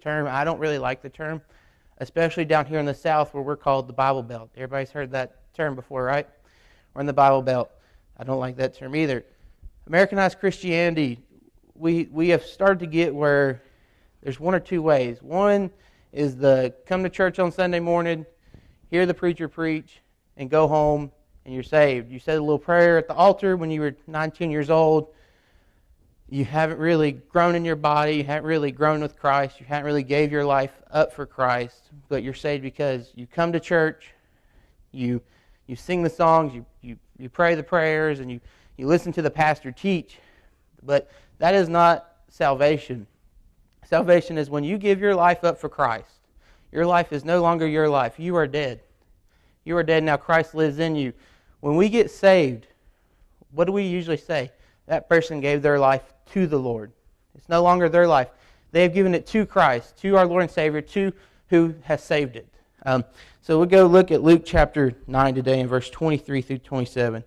term. I don't really like the term, especially down here in the South where we're called the Bible Belt. Everybody's heard that term before, right? We're in the Bible Belt. I don't like that term either. Americanized Christianity, we, we have started to get where there's one or two ways. One is the come to church on Sunday morning, hear the preacher preach, and go home and you're saved. You said a little prayer at the altar when you were 19 years old. You haven't really grown in your body. You haven't really grown with Christ. You haven't really gave your life up for Christ. But you're saved because you come to church, you you sing the songs, you, you, you pray the prayers, and you, you listen to the pastor teach. But that is not salvation. Salvation is when you give your life up for Christ. Your life is no longer your life. You are dead. You are dead now. Christ lives in you. When we get saved, what do we usually say? That person gave their life to the Lord. It's no longer their life. They have given it to Christ, to our Lord and Savior, to who has saved it. Um, so we'll go look at Luke chapter 9 today in verse 23 through 27.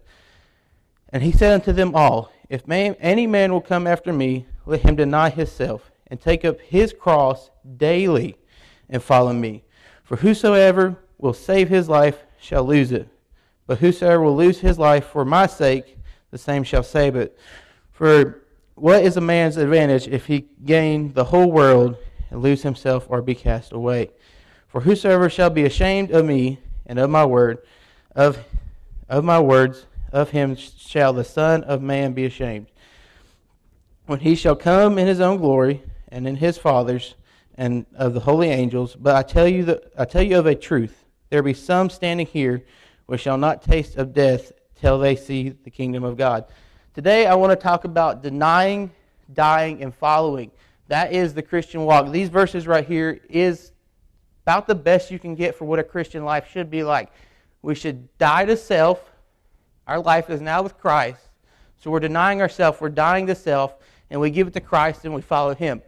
And he said unto them all, If man, any man will come after me, let him deny himself, and take up his cross daily, and follow me. For whosoever will save his life shall lose it. But whosoever will lose his life for my sake, the same shall say, but For what is a man's advantage if he gain the whole world and lose himself or be cast away? For whosoever shall be ashamed of me and of my word, of, of my words, of him shall the Son of Man be ashamed. When he shall come in his own glory and in his Father's and of the holy angels, but I tell you that I tell you of a truth there be some standing here which shall not taste of death till they see the kingdom of God. Today I want to talk about denying, dying, and following. That is the Christian walk. These verses right here is about the best you can get for what a Christian life should be like. We should die to self. Our life is now with Christ. So we're denying ourselves, we're dying to self, and we give it to Christ and we follow Him.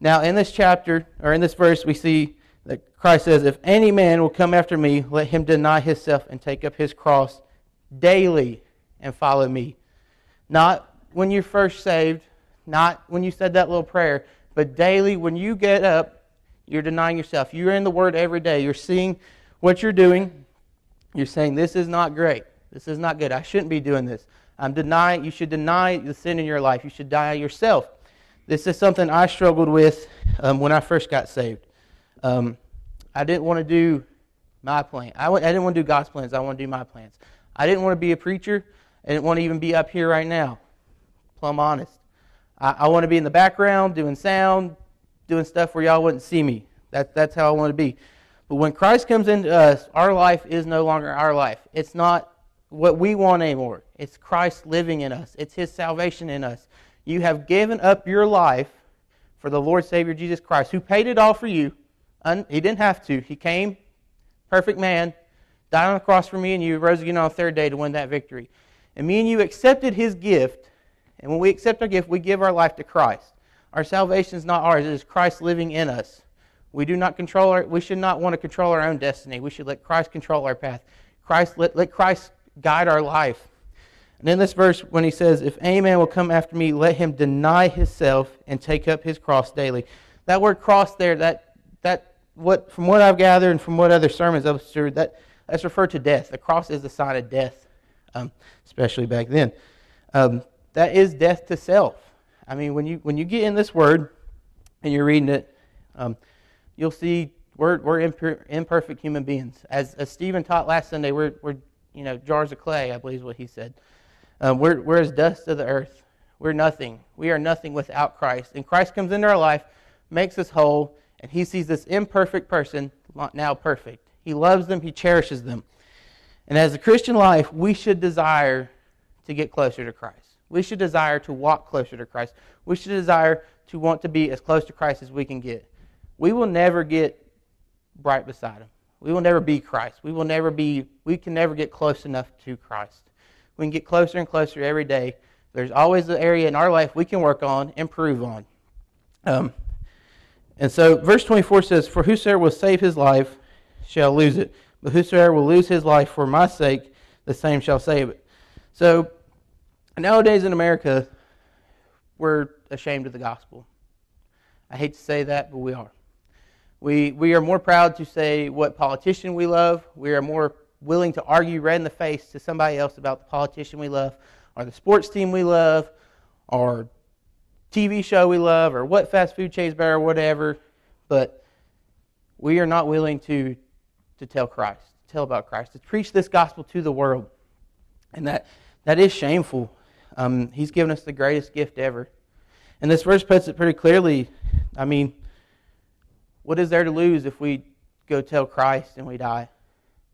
Now, in this chapter, or in this verse, we see that Christ says, If any man will come after me, let him deny himself and take up his cross daily and follow me. Not when you're first saved, not when you said that little prayer, but daily when you get up, you're denying yourself. You're in the Word every day. You're seeing what you're doing. You're saying, This is not great. This is not good. I shouldn't be doing this. I'm denying, you should deny the sin in your life. You should deny yourself. This is something I struggled with um, when I first got saved. Um, I didn't want to do my plan. I, I didn't want to do God's plans. I want to do my plans. I didn't want to be a preacher. I didn't want to even be up here right now. Plumb honest. I, I want to be in the background doing sound, doing stuff where y'all wouldn't see me. That, that's how I want to be. But when Christ comes into us, our life is no longer our life. It's not what we want anymore. It's Christ living in us, it's His salvation in us. You have given up your life for the Lord Savior Jesus Christ, who paid it all for you he didn't have to. He came, perfect man, died on the cross for me and you, rose again on the third day to win that victory. And me and you accepted his gift. And when we accept our gift, we give our life to Christ. Our salvation is not ours, it is Christ living in us. We do not control our, we should not want to control our own destiny. We should let Christ control our path. Christ, let, let Christ guide our life. And in this verse, when he says, If any man will come after me, let him deny himself and take up his cross daily. That word cross there, that, that what, from what I've gathered and from what other sermons I've heard, that, that's referred to death. The cross is the sign of death, um, especially back then. Um, that is death to self. I mean, when you, when you get in this word and you're reading it, um, you'll see we're, we're imperfect human beings. As, as Stephen taught last Sunday, we're, we're you know, jars of clay, I believe is what he said. Um, we're, we're as dust of the earth. We're nothing. We are nothing without Christ. And Christ comes into our life, makes us whole, and he sees this imperfect person now perfect. He loves them, he cherishes them. And as a Christian life, we should desire to get closer to Christ. We should desire to walk closer to Christ. We should desire to want to be as close to Christ as we can get. We will never get right beside him. We will never be Christ. We will never be we can never get close enough to Christ. We can get closer and closer every day. There's always an area in our life we can work on, improve on. Um, and so verse 24 says, For whosoever will save his life shall lose it, but whosoever will lose his life for my sake, the same shall save it. So nowadays in America, we're ashamed of the gospel. I hate to say that, but we are. We, we are more proud to say what politician we love. We are more willing to argue red in the face to somebody else about the politician we love, or the sports team we love, or TV show we love, or what fast food chain's better, or whatever. But we are not willing to, to tell Christ, to tell about Christ, to preach this gospel to the world. And that, that is shameful. Um, he's given us the greatest gift ever. And this verse puts it pretty clearly. I mean, what is there to lose if we go tell Christ and we die?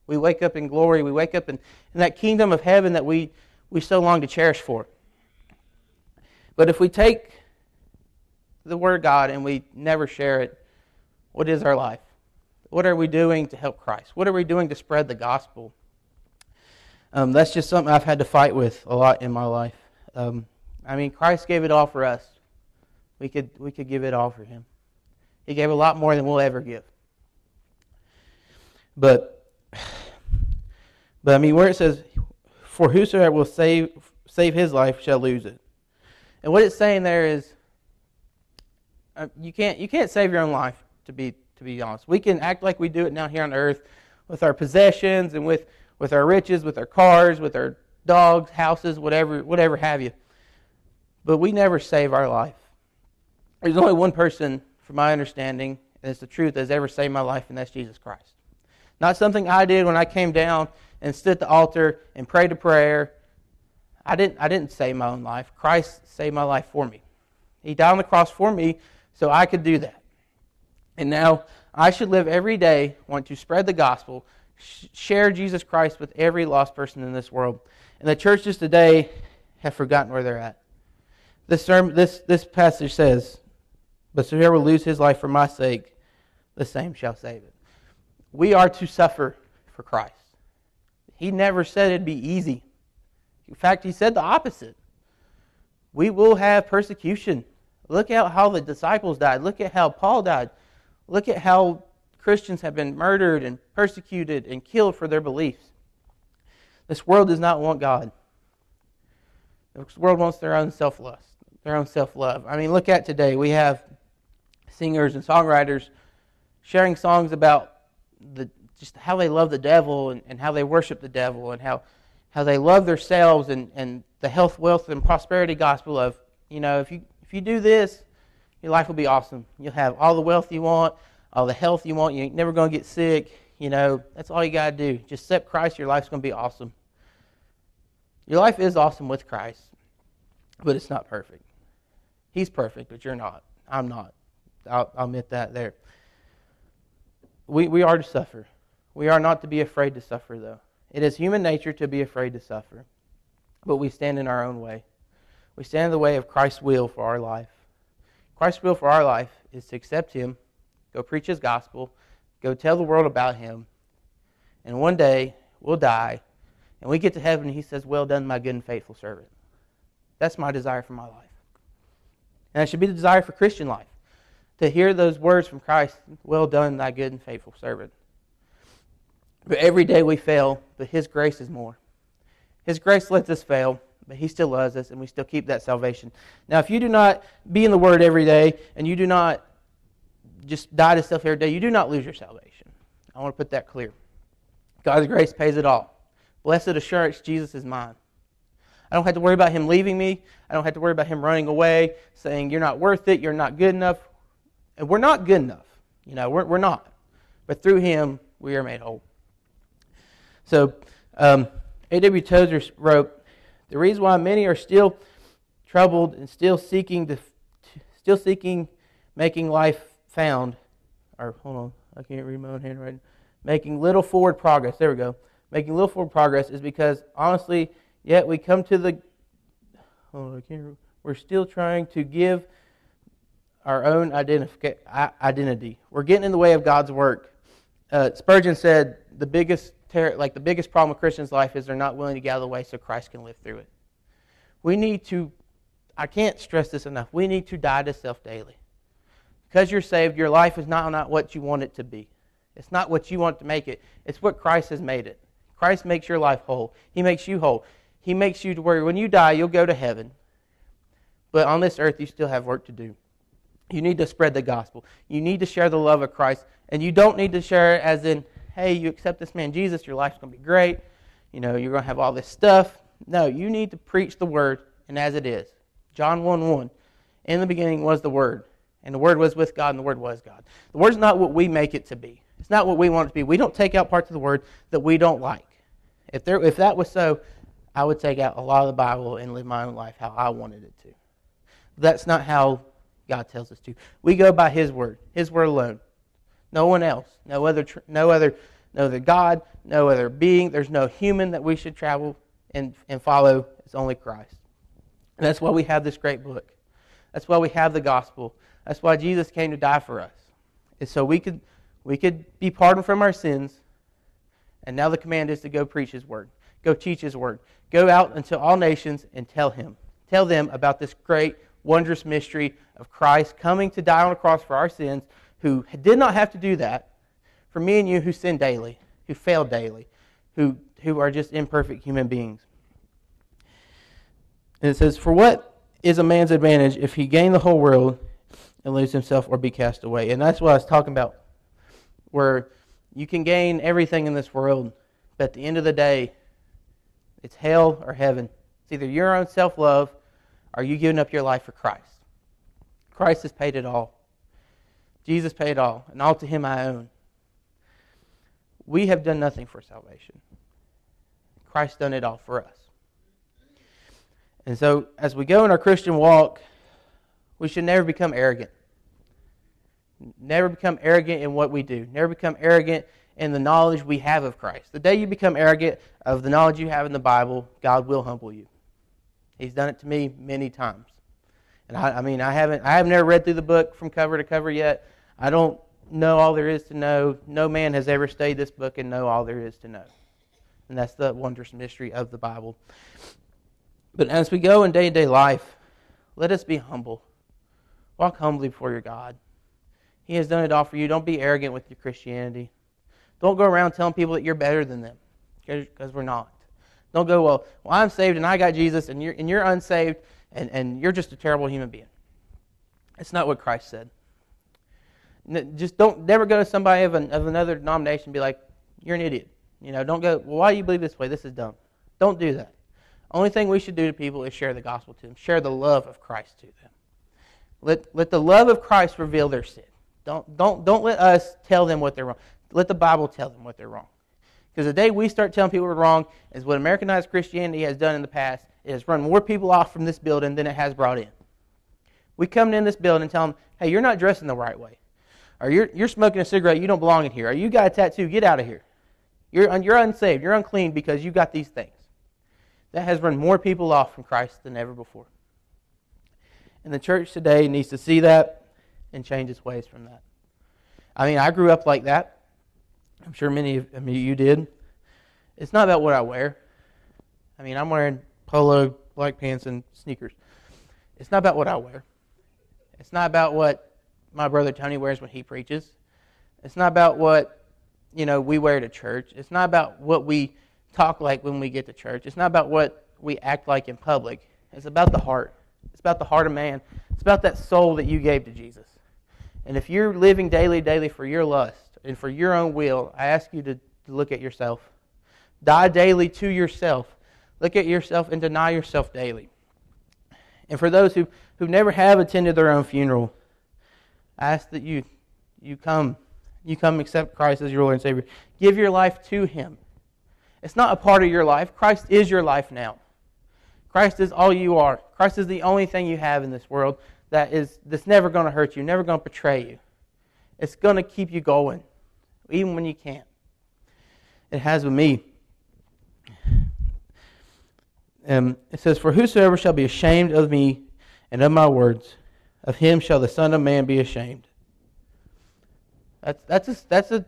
We wake up in glory. We wake up in, in that kingdom of heaven that we, we so long to cherish for. But if we take the Word of God and we never share it, what is our life? What are we doing to help Christ? What are we doing to spread the gospel? Um, that's just something I've had to fight with a lot in my life. Um, I mean, Christ gave it all for us. We could, we could give it all for Him. He gave a lot more than we'll ever give. But, but I mean, where it says, "For whosoever will save save his life shall lose it," and what it's saying there is, uh, you can't you can't save your own life. To be to be honest, we can act like we do it now here on earth with our possessions and with with our riches, with our cars, with our dogs, houses, whatever whatever have you. But we never save our life. There's only one person from my understanding, and it's the truth, that has ever saved my life, and that's Jesus Christ. Not something I did when I came down and stood at the altar and prayed a prayer. I didn't, I didn't save my own life. Christ saved my life for me. He died on the cross for me so I could do that. And now I should live every day, want to spread the gospel, share Jesus Christ with every lost person in this world. And the churches today have forgotten where they're at. This, sermon, this, this passage says, but whoever will lose his life for my sake, the same shall save it. We are to suffer for Christ. He never said it'd be easy. In fact, he said the opposite. We will have persecution. Look at how the disciples died. Look at how Paul died. Look at how Christians have been murdered and persecuted and killed for their beliefs. This world does not want God. This world wants their own self lust, their own self love. I mean, look at today. We have singers and songwriters sharing songs about the, just how they love the devil and, and how they worship the devil and how, how they love themselves and, and the health, wealth, and prosperity gospel of, you know, if you, if you do this, your life will be awesome. You'll have all the wealth you want, all the health you want. You're never going to get sick. You know, that's all you got to do. Just accept Christ, your life's going to be awesome. Your life is awesome with Christ, but it's not perfect. He's perfect, but you're not. I'm not. I'll, I'll admit that there. We, we are to suffer. We are not to be afraid to suffer, though. It is human nature to be afraid to suffer, but we stand in our own way. We stand in the way of Christ's will for our life. Christ's will for our life is to accept Him, go preach His gospel, go tell the world about Him, and one day we'll die, and we get to heaven, and He says, Well done, my good and faithful servant. That's my desire for my life. And that should be the desire for Christian life to hear those words from Christ, well done, thy good and faithful servant. But every day we fail, but His grace is more. His grace lets us fail, but He still loves us, and we still keep that salvation. Now, if you do not be in the Word every day, and you do not just die to self every day, you do not lose your salvation. I want to put that clear. God's grace pays it all. Blessed assurance, Jesus is mine. I don't have to worry about Him leaving me. I don't have to worry about Him running away, saying, You're not worth it, you're not good enough. And we're not good enough. You know, we're, we're not. But through him, we are made whole. So, um, A.W. Tozer wrote, The reason why many are still troubled and still seeking to, still seeking making life found, or hold on, I can't read my own handwriting, making little forward progress. There we go. Making little forward progress is because, honestly, yet we come to the, oh, I can't, we're still trying to give our own identity. We're getting in the way of God's work. Uh, Spurgeon said the biggest ter- like the biggest problem with Christians' life is they're not willing to get out of the way so Christ can live through it. We need to. I can't stress this enough. We need to die to self daily. Because you're saved, your life is not, not what you want it to be. It's not what you want to make it. It's what Christ has made it. Christ makes your life whole. He makes you whole. He makes you to where when you die, you'll go to heaven. But on this earth, you still have work to do. You need to spread the gospel. You need to share the love of Christ. And you don't need to share it as in, hey, you accept this man Jesus, your life's going to be great. You know, you're going to have all this stuff. No, you need to preach the word, and as it is. John 1 1. In the beginning was the Word, and the Word was with God, and the Word was God. The Word's not what we make it to be. It's not what we want it to be. We don't take out parts of the Word that we don't like. If, there, if that was so, I would take out a lot of the Bible and live my own life how I wanted it to. That's not how God tells us to. We go by His Word, His Word alone. No one else. No other, no other, no other God, no other being. There's no human that we should travel and, and follow. It's only Christ. And that's why we have this great book. That's why we have the gospel. That's why Jesus came to die for us. So we could we could be pardoned from our sins. And now the command is to go preach his word. Go teach his word. Go out into all nations and tell him. Tell them about this great, wondrous mystery of Christ coming to die on a cross for our sins, who did not have to do that, for me and you who sin daily, who fail daily, who, who are just imperfect human beings. And it says, For what is a man's advantage if he gain the whole world and lose himself or be cast away? And that's what I was talking about, where you can gain everything in this world, but at the end of the day, it's hell or heaven. It's either your own self love or you giving up your life for Christ. Christ has paid it all. Jesus paid all, and all to him I own. We have done nothing for salvation. Christ done it all for us. And so, as we go in our Christian walk, we should never become arrogant. Never become arrogant in what we do. Never become arrogant in the knowledge we have of Christ. The day you become arrogant of the knowledge you have in the Bible, God will humble you. He's done it to me many times. And I, I mean, I haven't, I have never read through the book from cover to cover yet. I don't know all there is to know. No man has ever studied this book and know all there is to know. And that's the wondrous mystery of the Bible. But as we go in day to day life, let us be humble. Walk humbly before your God. He has done it all for you. Don't be arrogant with your Christianity. Don't go around telling people that you're better than them, because we're not. Don't go, well, well, I'm saved and I got Jesus, and you're, and you're unsaved, and, and you're just a terrible human being. It's not what Christ said. Just don't never go to somebody of, an, of another denomination and be like, you're an idiot. You know, don't go, well, why do you believe this way? This is dumb. Don't do that. Only thing we should do to people is share the gospel to them, share the love of Christ to them. Let, let the love of Christ reveal their sin. Don't, don't, don't let us tell them what they're wrong. Let the Bible tell them what they're wrong. Because the day we start telling people we're wrong is what Americanized Christianity has done in the past. It has run more people off from this building than it has brought in. We come in this building and tell them, hey, you're not dressing the right way. Or you're, you're smoking a cigarette, you don't belong in here. Or you got a tattoo, get out of here. You're, you're unsaved, you're unclean because you got these things that has run more people off from Christ than ever before. And the church today needs to see that and change its ways from that. I mean, I grew up like that. I'm sure many of you did. It's not about what I wear. I mean, I'm wearing polo, black pants, and sneakers. It's not about what I wear. It's not about what my brother Tony wears when he preaches. It's not about what, you know, we wear to church. It's not about what we talk like when we get to church. It's not about what we act like in public. It's about the heart. It's about the heart of man. It's about that soul that you gave to Jesus. And if you're living daily, daily for your lust and for your own will, I ask you to, to look at yourself. Die daily to yourself. Look at yourself and deny yourself daily. And for those who, who never have attended their own funeral, I ask that you, you come. You come accept Christ as your Lord and Savior. Give your life to Him. It's not a part of your life. Christ is your life now. Christ is all you are. Christ is the only thing you have in this world that is that's never going to hurt you, never going to betray you. It's going to keep you going, even when you can't. It has with me. Um, it says, For whosoever shall be ashamed of me and of my words, of him shall the Son of Man be ashamed. That's, that's, a, that's a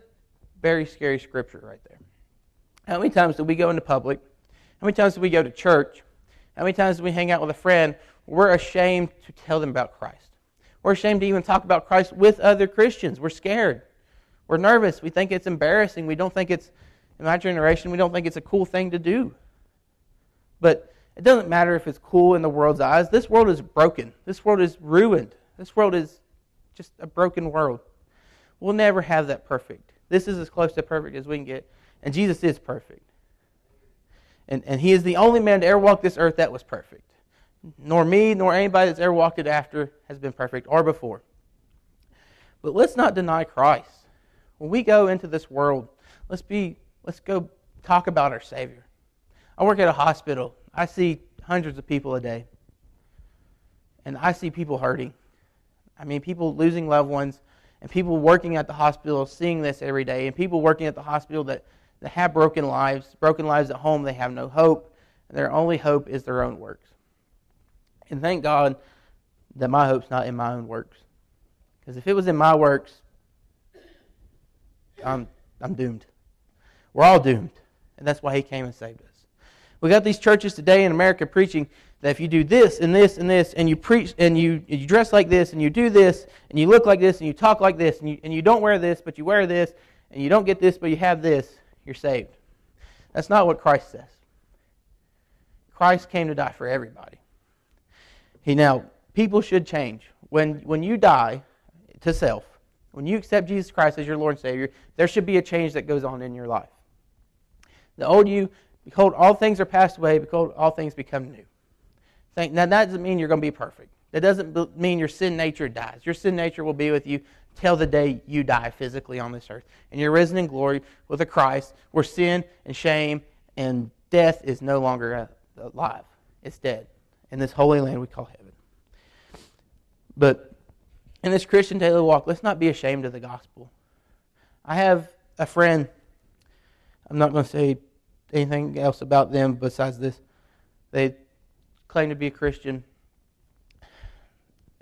very scary scripture right there. How many times do we go into public? How many times do we go to church? How many times do we hang out with a friend? We're ashamed to tell them about Christ. We're ashamed to even talk about Christ with other Christians. We're scared. We're nervous. We think it's embarrassing. We don't think it's, in my generation, we don't think it's a cool thing to do. But it doesn't matter if it's cool in the world's eyes. This world is broken. This world is ruined. This world is just a broken world. We'll never have that perfect. This is as close to perfect as we can get. And Jesus is perfect. And, and he is the only man to ever walk this earth that was perfect. Nor me, nor anybody that's ever walked it after has been perfect or before. But let's not deny Christ. When we go into this world, let's be let's go talk about our Savior. I work at a hospital. I see hundreds of people a day. And I see people hurting. I mean, people losing loved ones, and people working at the hospital seeing this every day, and people working at the hospital that, that have broken lives, broken lives at home, they have no hope, their only hope is their own works. And thank God that my hope's not in my own works. Because if it was in my works, I'm, I'm doomed. We're all doomed. And that's why he came and saved us. We got these churches today in America preaching that if you do this and this and this and you preach and you, you dress like this and you do this and you look like this and you talk like this and you, and you don't wear this but you wear this and you don't get this but you have this, you're saved. That's not what Christ says. Christ came to die for everybody. He now people should change. When when you die to self, when you accept Jesus Christ as your Lord and Savior, there should be a change that goes on in your life. The old you Behold, all things are passed away. Behold, all things become new. Now, that doesn't mean you're going to be perfect. That doesn't mean your sin nature dies. Your sin nature will be with you till the day you die physically on this earth. And you're risen in glory with a Christ where sin and shame and death is no longer uh, alive. It's dead. In this holy land we call heaven. But in this Christian daily walk, let's not be ashamed of the gospel. I have a friend, I'm not going to say anything else about them besides this. They claim to be a Christian,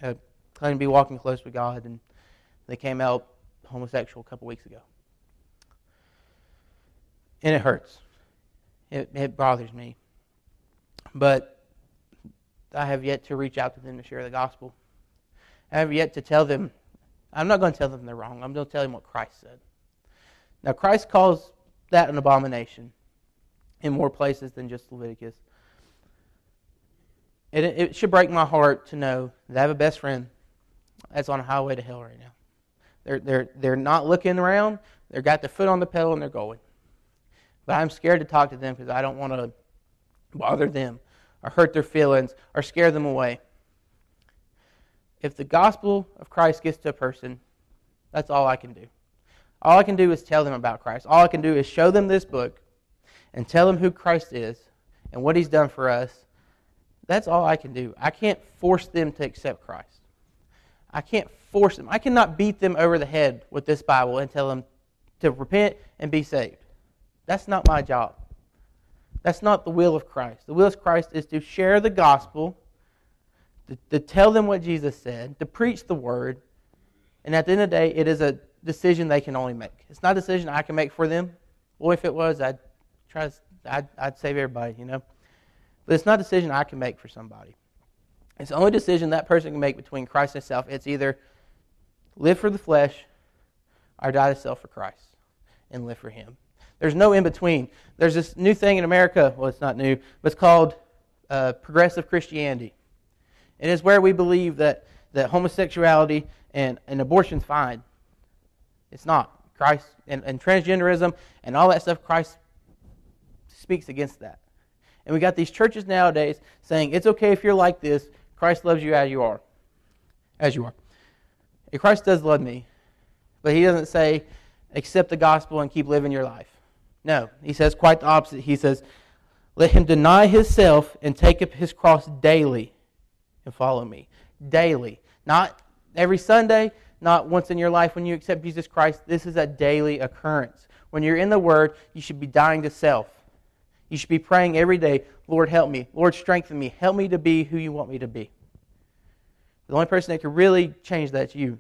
uh, claim to be walking close with God, and they came out homosexual a couple weeks ago. And it hurts. It, it bothers me. But I have yet to reach out to them to share the gospel. I have yet to tell them, I'm not going to tell them they're wrong. I'm going to tell them what Christ said. Now, Christ calls that an abomination in more places than just Leviticus. It, it should break my heart to know that I have a best friend that's on a highway to hell right now. They're, they're, they're not looking around, they've got their foot on the pedal and they're going. But I'm scared to talk to them because I don't want to bother them or hurt their feelings or scare them away. If the gospel of Christ gets to a person, that's all I can do. All I can do is tell them about Christ. All I can do is show them this book and tell them who Christ is and what he's done for us, that's all I can do. I can't force them to accept Christ. I can't force them. I cannot beat them over the head with this Bible and tell them to repent and be saved. That's not my job. That's not the will of Christ. The will of Christ is to share the gospel, to, to tell them what Jesus said, to preach the word, and at the end of the day, it is a decision they can only make. It's not a decision I can make for them. Well, if it was, I'd try to, I'd, I'd save everybody, you know. But it's not a decision I can make for somebody. It's the only decision that person can make between Christ and self. It's either live for the flesh or die to self for Christ and live for Him. There's no in between. There's this new thing in America. Well, it's not new, but it's called uh, progressive Christianity. It is where we believe that, that homosexuality and, and abortion's fine. It's not. Christ and, and transgenderism and all that stuff, Christ speaks against that. And we got these churches nowadays saying it's okay if you're like this. Christ loves you as you are. As you are. And Christ does love me. But he doesn't say accept the gospel and keep living your life. No, he says quite the opposite. He says, let him deny himself and take up his cross daily and follow me. Daily. Not every Sunday, not once in your life when you accept Jesus Christ. This is a daily occurrence. When you're in the Word, you should be dying to self. You should be praying every day, Lord, help me. Lord, strengthen me. Help me to be who you want me to be. The only person that can really change that is you.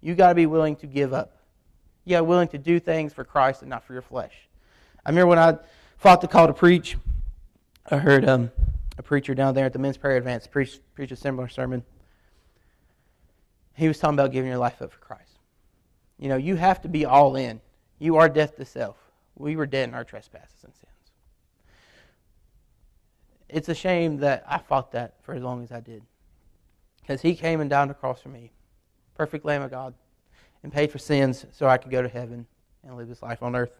You got to be willing to give up. You got to be willing to do things for Christ and not for your flesh. I remember when I fought the call to preach, I heard um, a preacher down there at the Men's Prayer Advance preach, preach a similar sermon. He was talking about giving your life up for Christ. You know, you have to be all in. You are death to self. We were dead in our trespasses and sins it's a shame that I fought that for as long as I did. Because he came and died on the cross for me. perfect Lamb of God, and paid for sins so I could go to heaven and live this life on earth.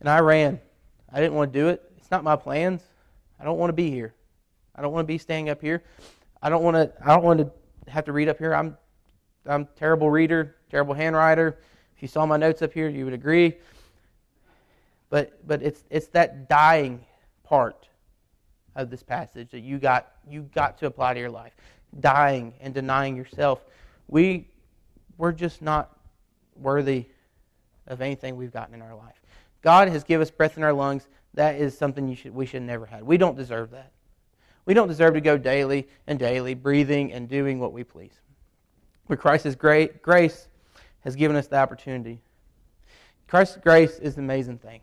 And I ran. I didn't want to do it. It's not my plans. I don't want to be here. I don't want to be staying up here. I don't want to. I don't want to have to read up here. I'm, I'm terrible reader, terrible handwriter. If you saw my notes up here, you would agree. But but it's it's that dying part of this passage that you got you got to apply to your life. Dying and denying yourself. We we're just not worthy of anything we've gotten in our life. God has given us breath in our lungs. That is something you should, we should never have. We don't deserve that. We don't deserve to go daily and daily, breathing and doing what we please. But Christ's great grace has given us the opportunity. Christ's grace is an amazing thing.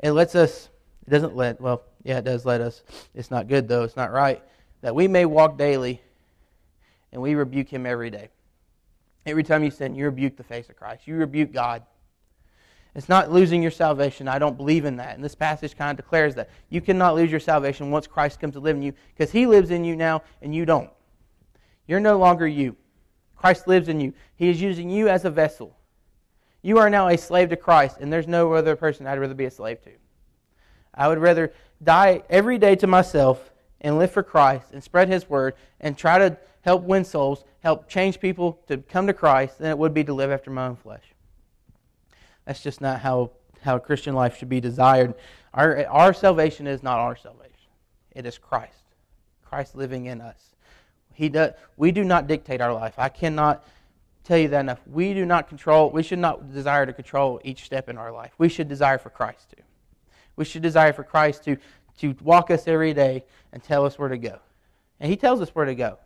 It lets us, it doesn't let, well, yeah, it does let us. It's not good, though. It's not right. That we may walk daily and we rebuke him every day. Every time you sin, you rebuke the face of Christ. You rebuke God. It's not losing your salvation. I don't believe in that. And this passage kind of declares that. You cannot lose your salvation once Christ comes to live in you because he lives in you now and you don't. You're no longer you. Christ lives in you. He is using you as a vessel. You are now a slave to Christ, and there's no other person I'd rather be a slave to. I would rather die every day to myself and live for Christ and spread His word and try to help win souls, help change people to come to Christ than it would be to live after my own flesh. That's just not how, how Christian life should be desired. Our, our salvation is not our salvation, it is Christ. Christ living in us. He does, we do not dictate our life. I cannot tell you that enough. We do not control, we should not desire to control each step in our life. We should desire for Christ to. We should desire for Christ to, to walk us every day and tell us where to go. And He tells us where to go,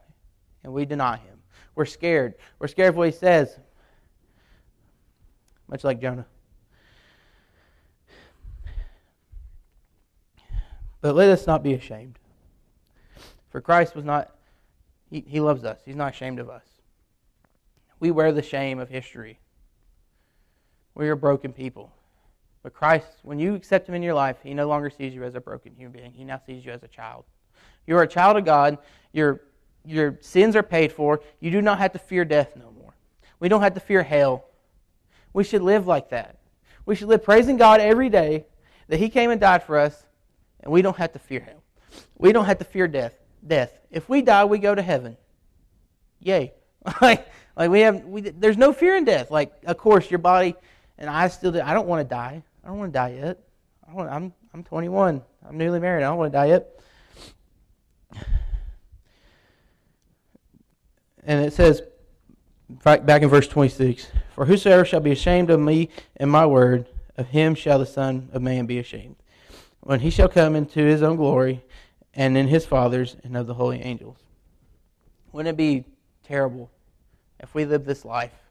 and we deny Him. We're scared. We're scared of what He says much like Jonah. But let us not be ashamed. For Christ was not, he, he loves us. He's not ashamed of us. We wear the shame of history. We are broken people. But Christ, when you accept Him in your life, He no longer sees you as a broken human being. He now sees you as a child. You are a child of God. Your, your sins are paid for. You do not have to fear death no more. We don't have to fear hell. We should live like that. We should live praising God every day that He came and died for us, and we don't have to fear Him. We don't have to fear death. Death. If we die, we go to heaven. Yay! like, like we have, we, there's no fear in death. Like, of course, your body and I still. Do, I don't want to die. I don't want to die yet. I want, I'm I'm 21. I'm newly married. I don't want to die yet. And it says, back in verse 26 For whosoever shall be ashamed of me and my word, of him shall the Son of Man be ashamed, when he shall come into his own glory, and in his Father's, and of the holy angels. Wouldn't it be terrible if we lived this life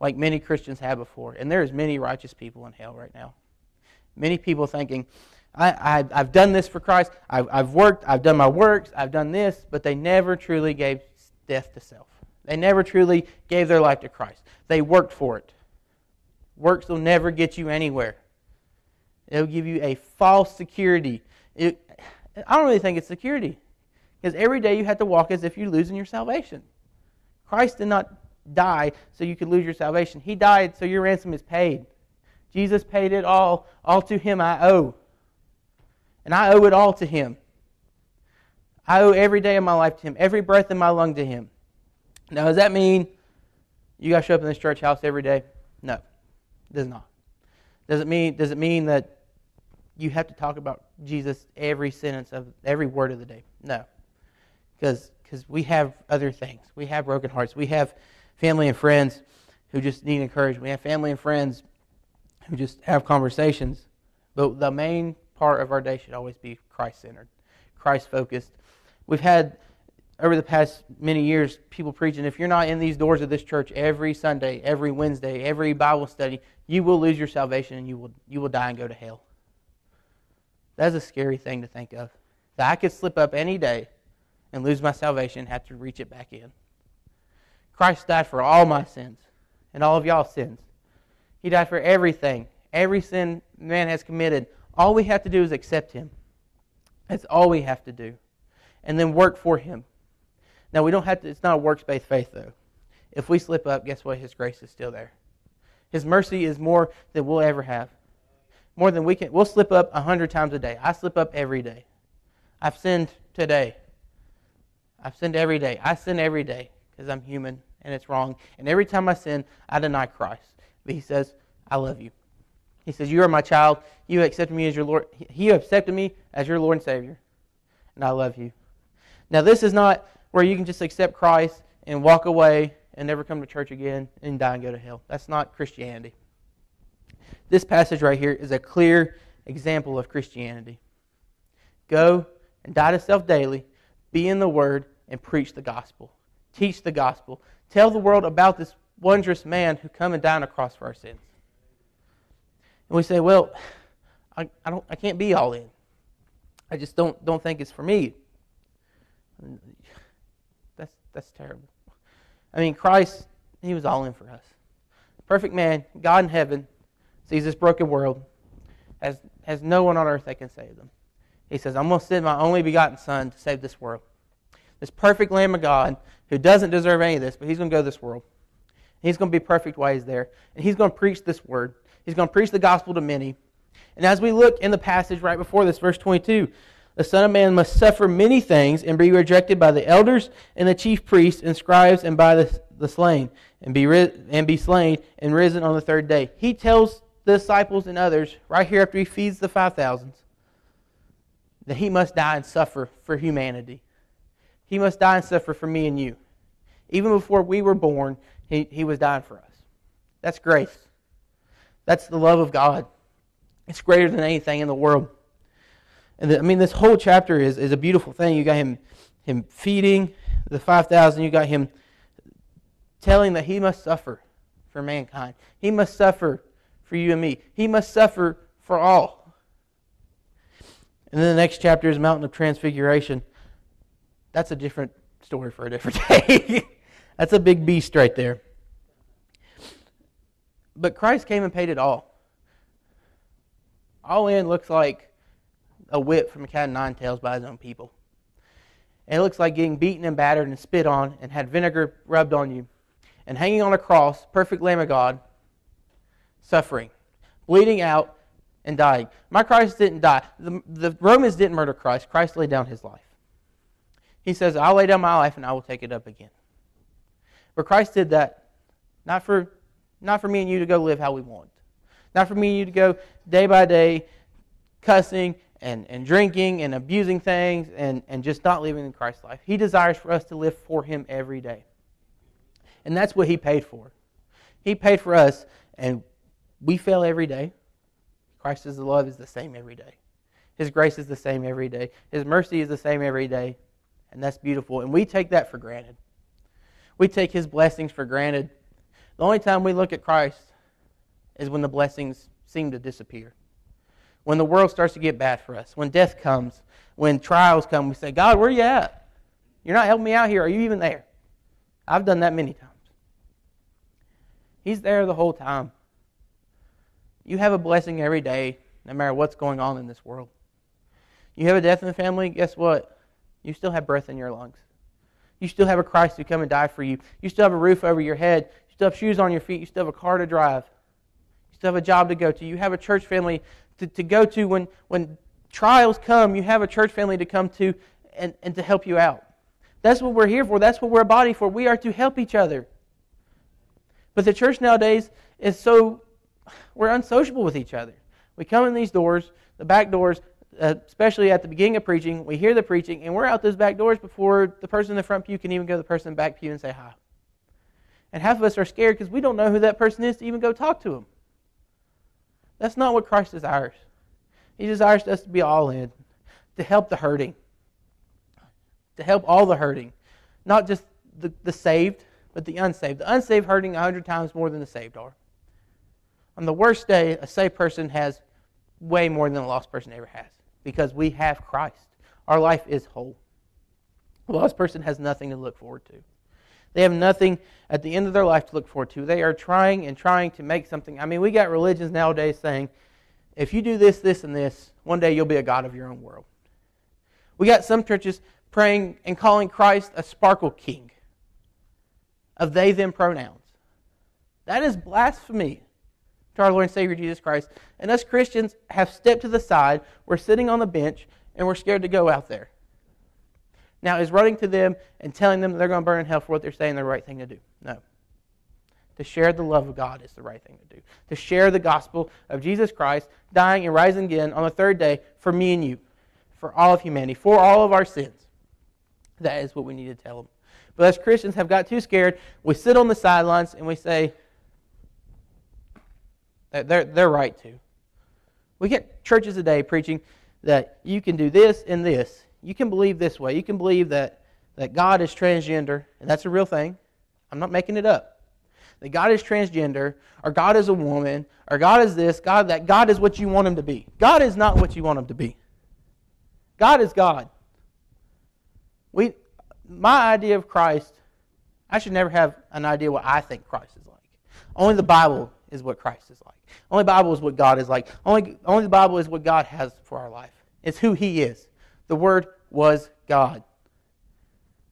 like many Christians have before? And there's many righteous people in hell right now. Many people thinking, I, have done this for Christ. I've, I've worked. I've done my works. I've done this, but they never truly gave death to self. They never truly gave their life to Christ. They worked for it. Works will never get you anywhere. It'll give you a false security. It, I don't really think it's security. Because every day you have to walk as if you're losing your salvation. Christ did not die so you could lose your salvation. He died so your ransom is paid. Jesus paid it all. All to Him I owe. And I owe it all to Him. I owe every day of my life to Him, every breath in my lung to Him. Now, does that mean you got to show up in this church house every day? No, it does not. Does it mean does it mean that you have to talk about Jesus every sentence of every word of the day? No, because because we have other things. We have broken hearts. We have family and friends who just need encouragement. We have family and friends who just have conversations. But the main part of our day should always be Christ centered, Christ focused. We've had over the past many years, people preaching, if you're not in these doors of this church every Sunday, every Wednesday, every Bible study, you will lose your salvation and you will, you will die and go to hell. That's a scary thing to think of. That I could slip up any day and lose my salvation and have to reach it back in. Christ died for all my sins and all of y'all's sins. He died for everything. Every sin man has committed. All we have to do is accept him. That's all we have to do. And then work for him Now, we don't have to, it's not a works based faith, though. If we slip up, guess what? His grace is still there. His mercy is more than we'll ever have. More than we can. We'll slip up a hundred times a day. I slip up every day. I've sinned today. I've sinned every day. I sin every day because I'm human and it's wrong. And every time I sin, I deny Christ. But he says, I love you. He says, You are my child. You accepted me as your Lord. He accepted me as your Lord and Savior. And I love you. Now, this is not where you can just accept Christ and walk away and never come to church again and die and go to hell. That's not Christianity. This passage right here is a clear example of Christianity. Go and die to self daily, be in the Word, and preach the gospel. Teach the gospel. Tell the world about this wondrous man who come and died on a cross for our sins. And we say, well, I, I, don't, I can't be all in. I just don't, don't think it's for me. That's, that's terrible. I mean, Christ, he was all in for us. Perfect man, God in heaven, sees this broken world, has, has no one on earth that can save them. He says, I'm going to send my only begotten Son to save this world. This perfect Lamb of God who doesn't deserve any of this, but he's going to go this world. He's going to be perfect while he's there. And he's going to preach this word. He's going to preach the gospel to many. And as we look in the passage right before this, verse 22, the Son of Man must suffer many things and be rejected by the elders and the chief priests and scribes and by the, the slain, and be, and be slain and risen on the third day. He tells the disciples and others, right here after he feeds the 5,000s, that he must die and suffer for humanity. He must die and suffer for me and you. Even before we were born, he, he was dying for us. That's grace. That's the love of God. It's greater than anything in the world. And the, I mean, this whole chapter is, is a beautiful thing. You got him, him feeding the 5,000. You got him telling that he must suffer for mankind. He must suffer for you and me. He must suffer for all. And then the next chapter is Mountain of Transfiguration. That's a different story for a different day. That's a big beast right there. But Christ came and paid it all. All in looks like a whip from a cat of nine tails by his own people. And it looks like getting beaten and battered and spit on and had vinegar rubbed on you. And hanging on a cross, perfect Lamb of God, suffering, bleeding out, and dying. My Christ didn't die. The, the Romans didn't murder Christ. Christ laid down his life. He says, I'll lay down my life and I will take it up again. But Christ did that not for not for me and you to go live how we want. Not for me and you to go day by day cussing and, and drinking and abusing things and, and just not living in Christ's life. He desires for us to live for Him every day. And that's what He paid for. He paid for us, and we fail every day. Christ's love is the same every day. His grace is the same every day. His mercy is the same every day. And that's beautiful. And we take that for granted. We take His blessings for granted. The only time we look at Christ is when the blessings seem to disappear. When the world starts to get bad for us, when death comes, when trials come, we say, God, where are you at? You're not helping me out here. Are you even there? I've done that many times. He's there the whole time. You have a blessing every day, no matter what's going on in this world. You have a death in the family, guess what? You still have breath in your lungs. You still have a Christ who come and die for you. You still have a roof over your head You still have shoes on your feet. You still have a car to drive. You still have a job to go to. You have a church family to, to go to when, when trials come. You have a church family to come to and, and to help you out. That's what we're here for. That's what we're a body for. We are to help each other. But the church nowadays is so, we're unsociable with each other. We come in these doors, the back doors, Uh, especially at the beginning of preaching, we hear the preaching, and we're out those back doors before the person in the front pew can even go to the person in the back pew and say hi. And half of us are scared because we don't know who that person is to even go talk to them. That's not what Christ desires. He desires us to be all in, to help the hurting, to help all the hurting, not just the, the saved, but the unsaved. The unsaved hurting a hundred times more than the saved are. On the worst day, a saved person has way more than a lost person ever has because we have Christ. Our life is whole. A lost person has nothing to look forward to. They have nothing at the end of their life to look forward to. They are trying and trying to make something. I mean, we got religions nowadays saying, if you do this, this, and this, one day you'll be a God of your own world. We got some churches praying and calling Christ a sparkle king of they them pronouns. That is blasphemy to our Lord and Savior Jesus Christ. And us Christians have stepped to the side. We're sitting on the bench and we're scared to go out there. Now, is running to them and telling them they're going to burn in hell for what they're saying the right thing to do? No. To share the love of God is the right thing to do. To share the gospel of Jesus Christ dying and rising again on the third day for me and you, for all of humanity, for all of our sins. That is what we need to tell them. But as Christians have got too scared, we sit on the sidelines and we say, they're, they're right to. We get churches today preaching that you can do this and this. You can believe this way. You can believe that, that God is transgender, and that's a real thing. I'm not making it up. That God is transgender, or God is a woman, or God is this, God that God is what you want him to be. God is not what you want him to be. God is God. We my idea of Christ, I should never have an idea what I think Christ is like. Only the Bible is what Christ is like. Only Bible is what God is like. Only, only the Bible is what God has for our life. It's who He is. The Word was God.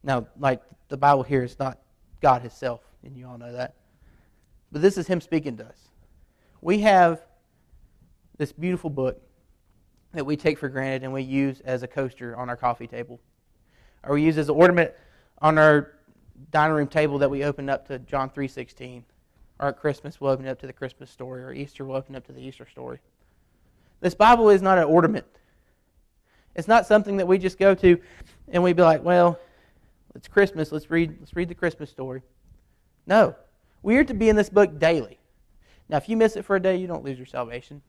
Now, like the Bible here is not God Himself, and you all know that. But this is Him speaking to us. We have this beautiful book that we take for granted and we use as a coaster on our coffee table. Or we use as an ornament on our dining room table that we open up to John 3.16 or at Christmas, we'll open it up to the Christmas story, or Easter, we'll open it up to the Easter story. This Bible is not an ornament. It's not something that we just go to and we be like, well, it's Christmas, let's read, let's read the Christmas story. No. We are to be in this book daily. Now, if you miss it for a day, you don't lose your salvation.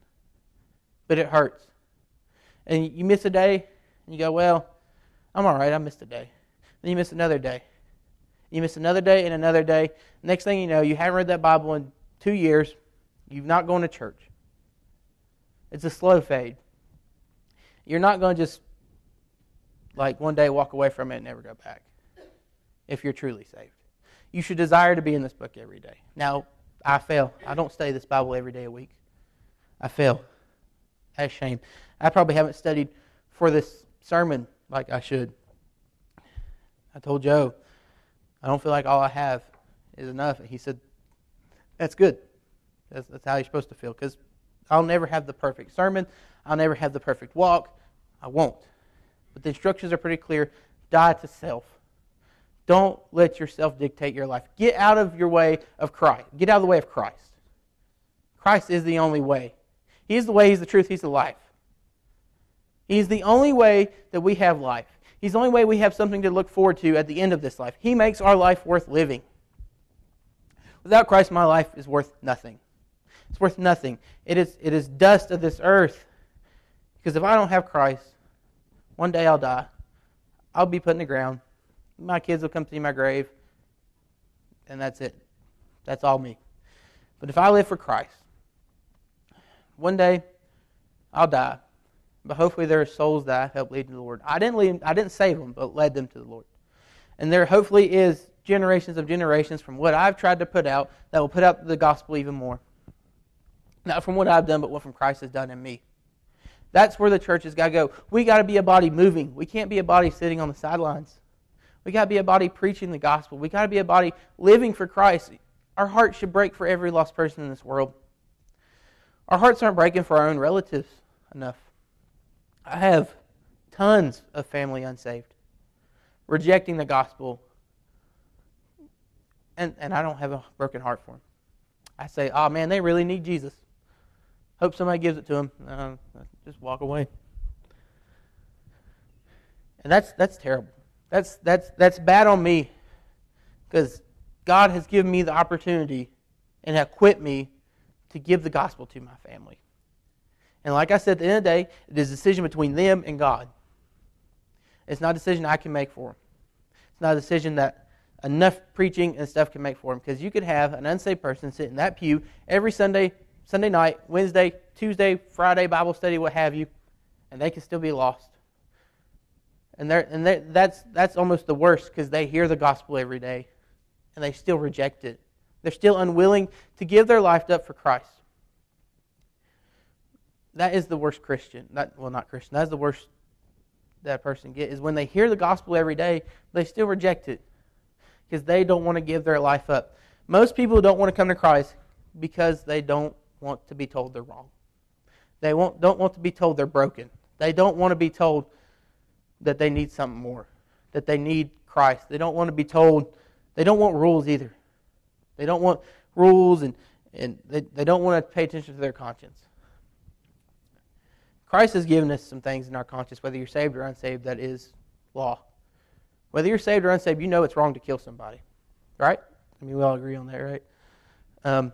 But it hurts. And you miss a day, and you go, well, I'm all right, I missed a day. Then you miss another day. You miss another day and another day. Next thing you know, you haven't read that Bible in two years. You've not gone to church. It's a slow fade. You're not going to just, like, one day walk away from it and never go back if you're truly saved. You should desire to be in this book every day. Now, I fail. I don't study this Bible every day a week. I fail. That's shame. I probably haven't studied for this sermon like I should. I told Joe, I don't feel like all I have is enough. And he said, That's good. That's, that's how you're supposed to feel. Because I'll never have the perfect sermon. I'll never have the perfect walk. I won't. But the instructions are pretty clear die to self. Don't let yourself dictate your life. Get out of your way of Christ. Get out of the way of Christ. Christ is the only way. He is the way, He's the truth, He's the life. He's the only way that we have life. He's the only way we have something to look forward to at the end of this life. He makes our life worth living. Without Christ, my life is worth nothing. It's worth nothing. It is, it is dust of this earth. Because if I don't have Christ, one day I'll die. I'll be put in the ground. My kids will come see my grave. And that's it. That's all me. But if I live for Christ, one day I'll die. But hopefully there are souls that I help lead to the Lord. I didn't lead, I didn't save them, but led them to the Lord. And there hopefully is generations of generations from what I've tried to put out that will put out the gospel even more. Not from what I've done, but what from Christ has done in me. That's where the church has got to go. We got to be a body moving. We can't be a body sitting on the sidelines. We got to be a body preaching the gospel. We got to be a body living for Christ. Our hearts should break for every lost person in this world. Our hearts aren't breaking for our own relatives enough. I have tons of family unsaved, rejecting the gospel, and, and I don't have a broken heart for them. I say, oh man, they really need Jesus. Hope somebody gives it to them. Uh, just walk away. And that's, that's terrible. That's, that's, that's bad on me because God has given me the opportunity and equipped me to give the gospel to my family. And like I said, at the end of the day, it is a decision between them and God. It's not a decision I can make for them. It's not a decision that enough preaching and stuff can make for them. Because you could have an unsaved person sit in that pew every Sunday, Sunday night, Wednesday, Tuesday, Friday Bible study, what have you, and they can still be lost. And, they're, and they're, that's, that's almost the worst because they hear the gospel every day and they still reject it. They're still unwilling to give their life up for Christ that is the worst Christian. That well, not Christian. That is the worst. that person get is when they hear the gospel every day, they still reject it because they don't want to give their life up. Most people don't want to come to Christ because they don't want to be told they're wrong. They won't, don't want to be told they're broken. They don't want to be told that they need something more, that they need Christ. They don't want to be told, they don't want rules either. They don't want rules and, and they, they don't want to pay attention to their conscience. Christ has given us some things in our conscience, whether you're saved or unsaved, that is law. Whether you're saved or unsaved, you know it's wrong to kill somebody, right? I mean, we all agree on that, right? Um,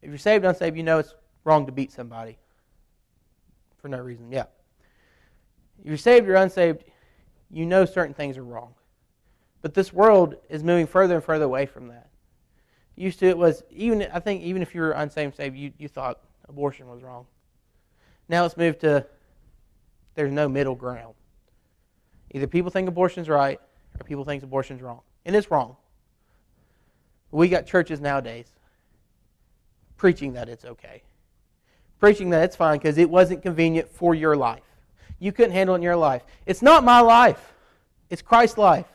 if you're saved or unsaved, you know it's wrong to beat somebody for no reason. Yeah. If you're saved or unsaved, you know certain things are wrong. But this world is moving further and further away from that. Used to it was even I think even if you were unsaved saved, you, you thought abortion was wrong. Now let's move to there's no middle ground. Either people think abortion's right or people think abortion's wrong. And it's wrong. We got churches nowadays preaching that it's okay. Preaching that it's fine because it wasn't convenient for your life. You couldn't handle it in your life. It's not my life. It's Christ's life.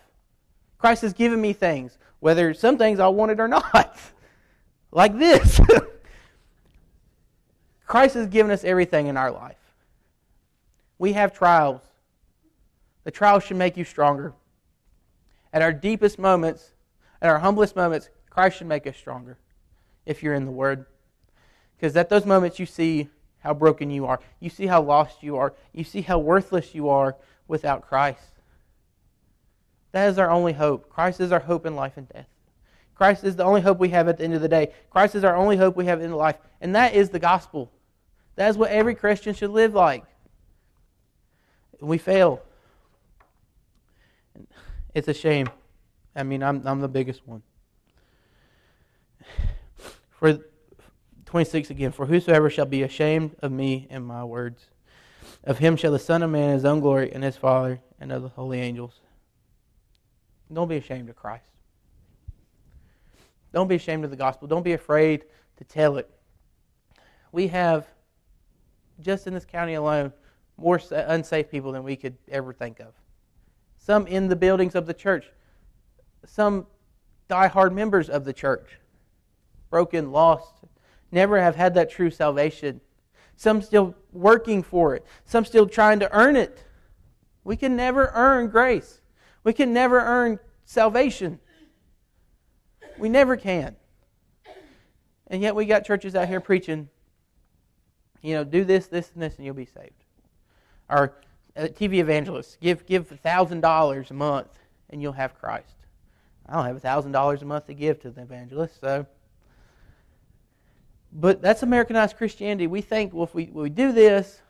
Christ has given me things, whether some things I wanted or not. like this. Christ has given us everything in our life. We have trials. The trials should make you stronger. At our deepest moments, at our humblest moments, Christ should make us stronger if you're in the Word. Because at those moments, you see how broken you are. You see how lost you are. You see how worthless you are without Christ. That is our only hope. Christ is our hope in life and death. Christ is the only hope we have at the end of the day. Christ is our only hope we have in life. And that is the gospel. That is what every Christian should live like. We fail. It's a shame. I mean, I'm, I'm the biggest one. For 26 again, for whosoever shall be ashamed of me and my words, of him shall the Son of Man his own glory and his Father and of the holy angels. Don't be ashamed of Christ. Don't be ashamed of the gospel. Don't be afraid to tell it. We have, just in this county alone, more unsafe people than we could ever think of. Some in the buildings of the church, some die-hard members of the church, broken, lost, never have had that true salvation. Some still working for it, some still trying to earn it. We can never earn grace. We can never earn salvation. We never can. And yet we got churches out here preaching, you know, do this, this, and this, and you'll be saved. Or uh, TV evangelists, give give thousand dollars a month and you'll have Christ. I don't have thousand dollars a month to give to the evangelist, so. But that's Americanized Christianity. We think, well, if we, we do this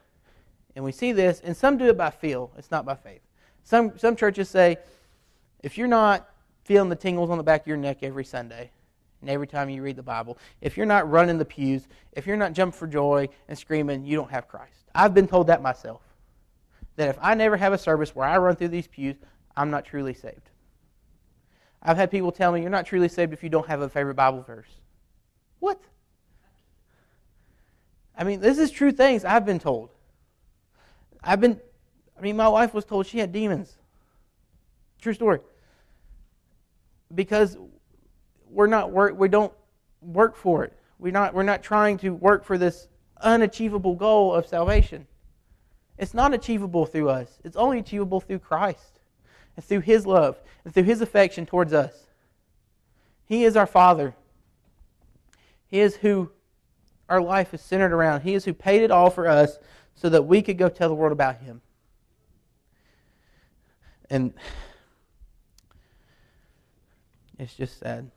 and we see this, and some do it by feel, it's not by faith. Some, some churches say, if you're not feeling the tingles on the back of your neck every Sunday and every time you read the Bible, if you're not running the pews, if you're not jumping for joy and screaming, you don't have Christ. I've been told that myself. That if I never have a service where I run through these pews, I'm not truly saved. I've had people tell me, you're not truly saved if you don't have a favorite Bible verse. What? I mean, this is true things I've been told. I've been, I mean, my wife was told she had demons. True story. Because we're not work, we don't work for it. We're not, we're not trying to work for this unachievable goal of salvation. It's not achievable through us. It's only achievable through Christ and through His love and through His affection towards us. He is our Father. He is who our life is centered around. He is who paid it all for us so that we could go tell the world about Him. And it's just sad.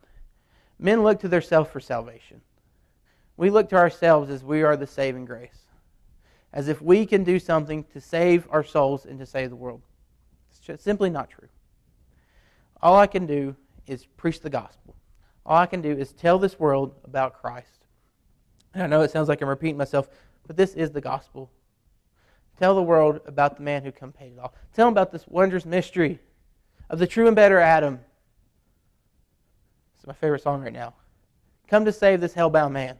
Men look to themselves for salvation. We look to ourselves as we are the saving grace, as if we can do something to save our souls and to save the world. It's just simply not true. All I can do is preach the gospel. All I can do is tell this world about Christ. And I know it sounds like I'm repeating myself, but this is the gospel. Tell the world about the man who come paid it all. Tell them about this wondrous mystery of the true and better Adam it's my favorite song right now. Come to save this hellbound man.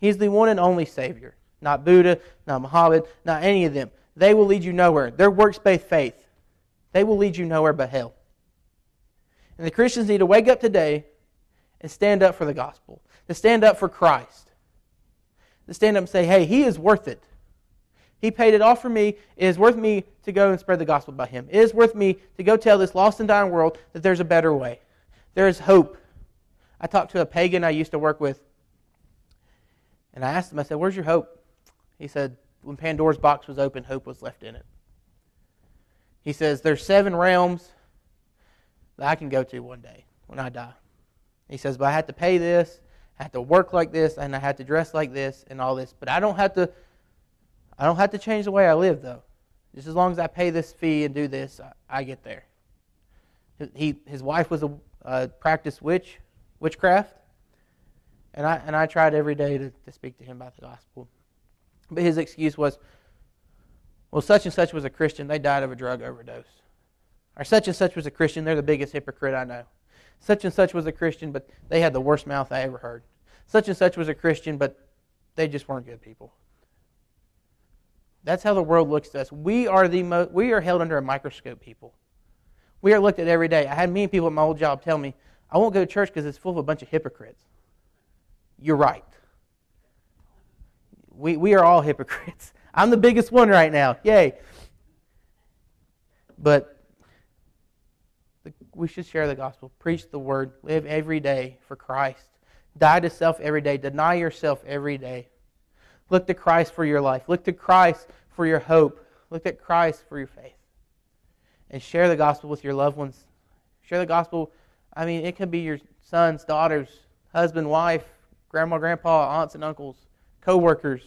He's the one and only Savior. Not Buddha, not Muhammad, not any of them. they will lead you nowhere. Their works based faith, they will lead you nowhere but hell. And the Christians need to wake up today and stand up for the gospel, to stand up for Christ, to stand up and say, hey, he is worth it. He paid it all for me. It is worth me to go and spread the gospel by him. It is worth me to go tell this lost and dying world that there's a better way. There is hope. I talked to a pagan I used to work with, and I asked him, I said, Where's your hope? He said, When Pandora's box was open, hope was left in it. He says, There's seven realms that I can go to one day when I die. He says, But I have to pay this, I have to work like this, and I have to dress like this and all this. But I don't have to I don't have to change the way I live though. Just as long as I pay this fee and do this, I, I get there. He, his wife was a uh, practiced witch, witchcraft, and I and I tried every day to, to speak to him about the gospel. But his excuse was, well, such and such was a Christian, they died of a drug overdose. Or such and such was a Christian, they're the biggest hypocrite I know. Such and such was a Christian, but they had the worst mouth I ever heard. Such and such was a Christian, but they just weren't good people. That's how the world looks to us. We are the mo- we are held under a microscope, people. We are looked at every day. I had many people at my old job tell me, "I won't go to church because it's full of a bunch of hypocrites." You're right. We we are all hypocrites. I'm the biggest one right now. Yay! But we should share the gospel, preach the word, live every day for Christ. Die to self every day, deny yourself every day. Look to Christ for your life. Look to Christ for your hope. Look at Christ for your faith. And share the gospel with your loved ones. Share the gospel. I mean, it could be your sons, daughters, husband, wife, grandma, grandpa, aunts and uncles, co-workers.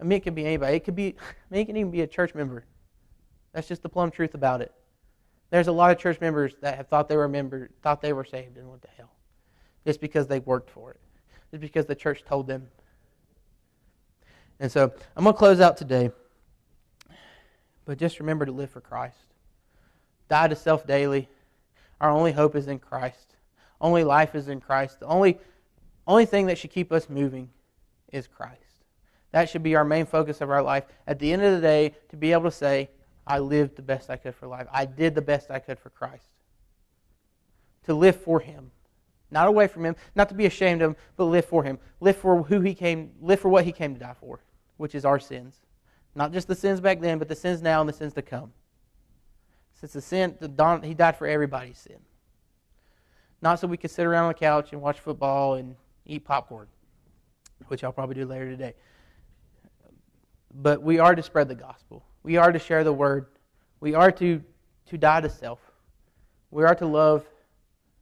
I mean, it could be anybody. It could be, I mean, it can even be a church member. That's just the plumb truth about it. There's a lot of church members that have thought they were member, thought they were saved and went to hell, just because they worked for it, just because the church told them. And so I'm going to close out today, but just remember to live for Christ. Die to self daily. Our only hope is in Christ. Only life is in Christ. The only only thing that should keep us moving is Christ. That should be our main focus of our life. At the end of the day, to be able to say, I lived the best I could for life. I did the best I could for Christ. To live for Him. Not away from Him, not to be ashamed of Him, but live for Him. Live for who He came, live for what He came to die for, which is our sins. Not just the sins back then, but the sins now and the sins to come. Since the sin, the He died for everybody's sin. Not so we could sit around on the couch and watch football and eat popcorn, which I'll probably do later today. But we are to spread the gospel. We are to share the word. We are to, to die to self. We are to love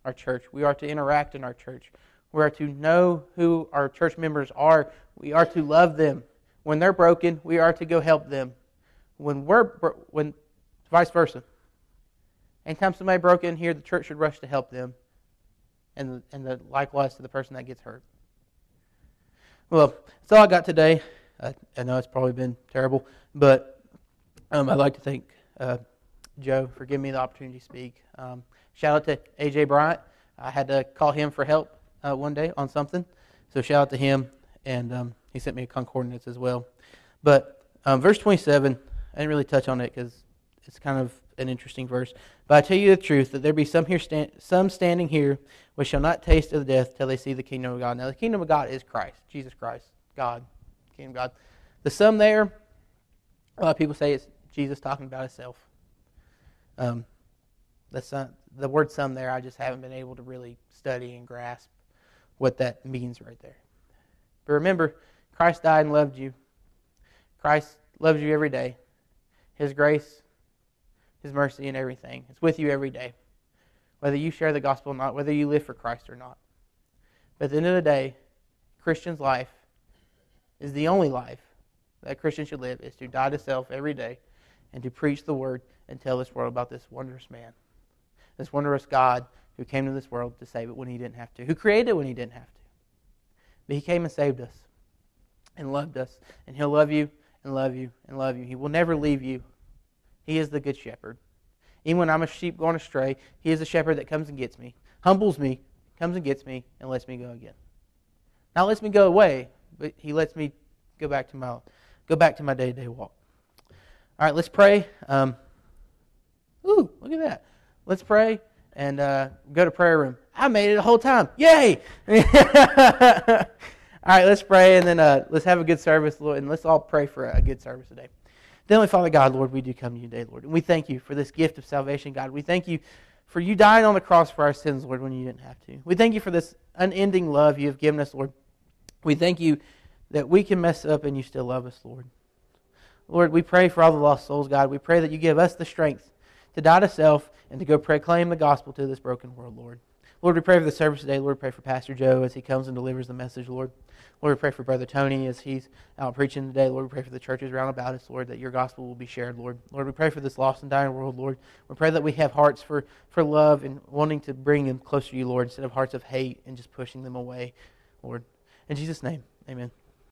our church. We are to interact in our church. We are to know who our church members are. We are to love them. When they're broken, we are to go help them. When we're when vice versa. Anytime somebody broken here, the church should rush to help them, and and the, likewise to the person that gets hurt. Well, that's all I got today. I, I know it's probably been terrible, but um, I'd like to thank uh, Joe for giving me the opportunity to speak. Um, shout out to AJ Bryant. I had to call him for help uh, one day on something, so shout out to him, and um, he sent me a concordance as well. But um, verse 27, I didn't really touch on it because it's kind of an interesting verse. But I tell you the truth that there be some here, stand, some standing here, which shall not taste of death till they see the kingdom of God. Now the kingdom of God is Christ, Jesus Christ, God, kingdom of God. The some there, a lot of people say it's Jesus talking about himself. Um, the, some, the word some there, I just haven't been able to really study and grasp what that means right there. But remember, Christ died and loved you. Christ loves you every day. His grace, His mercy, and everything. It's with you every day. Whether you share the gospel or not, whether you live for Christ or not. But at the end of the day, Christian's life is the only life that a Christian should live, is to die to self every day and to preach the word and tell this world about this wondrous man, this wondrous God who came to this world to save it when he didn't have to, who created it when he didn't have to. But he came and saved us and loved us, and he'll love you and love you and love you. He will never leave you. He is the good shepherd. Even when I'm a sheep going astray, he is a shepherd that comes and gets me, humbles me, comes and gets me, and lets me go again. Not lets me go away, but he lets me go back to my go back to my day-to-day walk. All right, let's pray. Um, ooh, look at that. Let's pray and uh, go to prayer room. I made it the whole time. Yay! all right, let's pray and then uh, let's have a good service, Lord, and let's all pray for a good service today. Heavenly Father God, Lord, we do come to you today, Lord, and we thank you for this gift of salvation, God. We thank you for you dying on the cross for our sins, Lord, when you didn't have to. We thank you for this unending love you have given us, Lord. We thank you that we can mess up and you still love us, Lord. Lord, we pray for all the lost souls, God. We pray that you give us the strength to die to self and to go proclaim the gospel to this broken world, Lord. Lord, we pray for the service today. Lord, pray for Pastor Joe as he comes and delivers the message, Lord. Lord, we pray for Brother Tony as he's out preaching today. Lord, we pray for the churches around about us, Lord, that your gospel will be shared, Lord. Lord, we pray for this lost and dying world, Lord. We pray that we have hearts for, for love and wanting to bring them closer to you, Lord, instead of hearts of hate and just pushing them away, Lord. In Jesus' name, amen.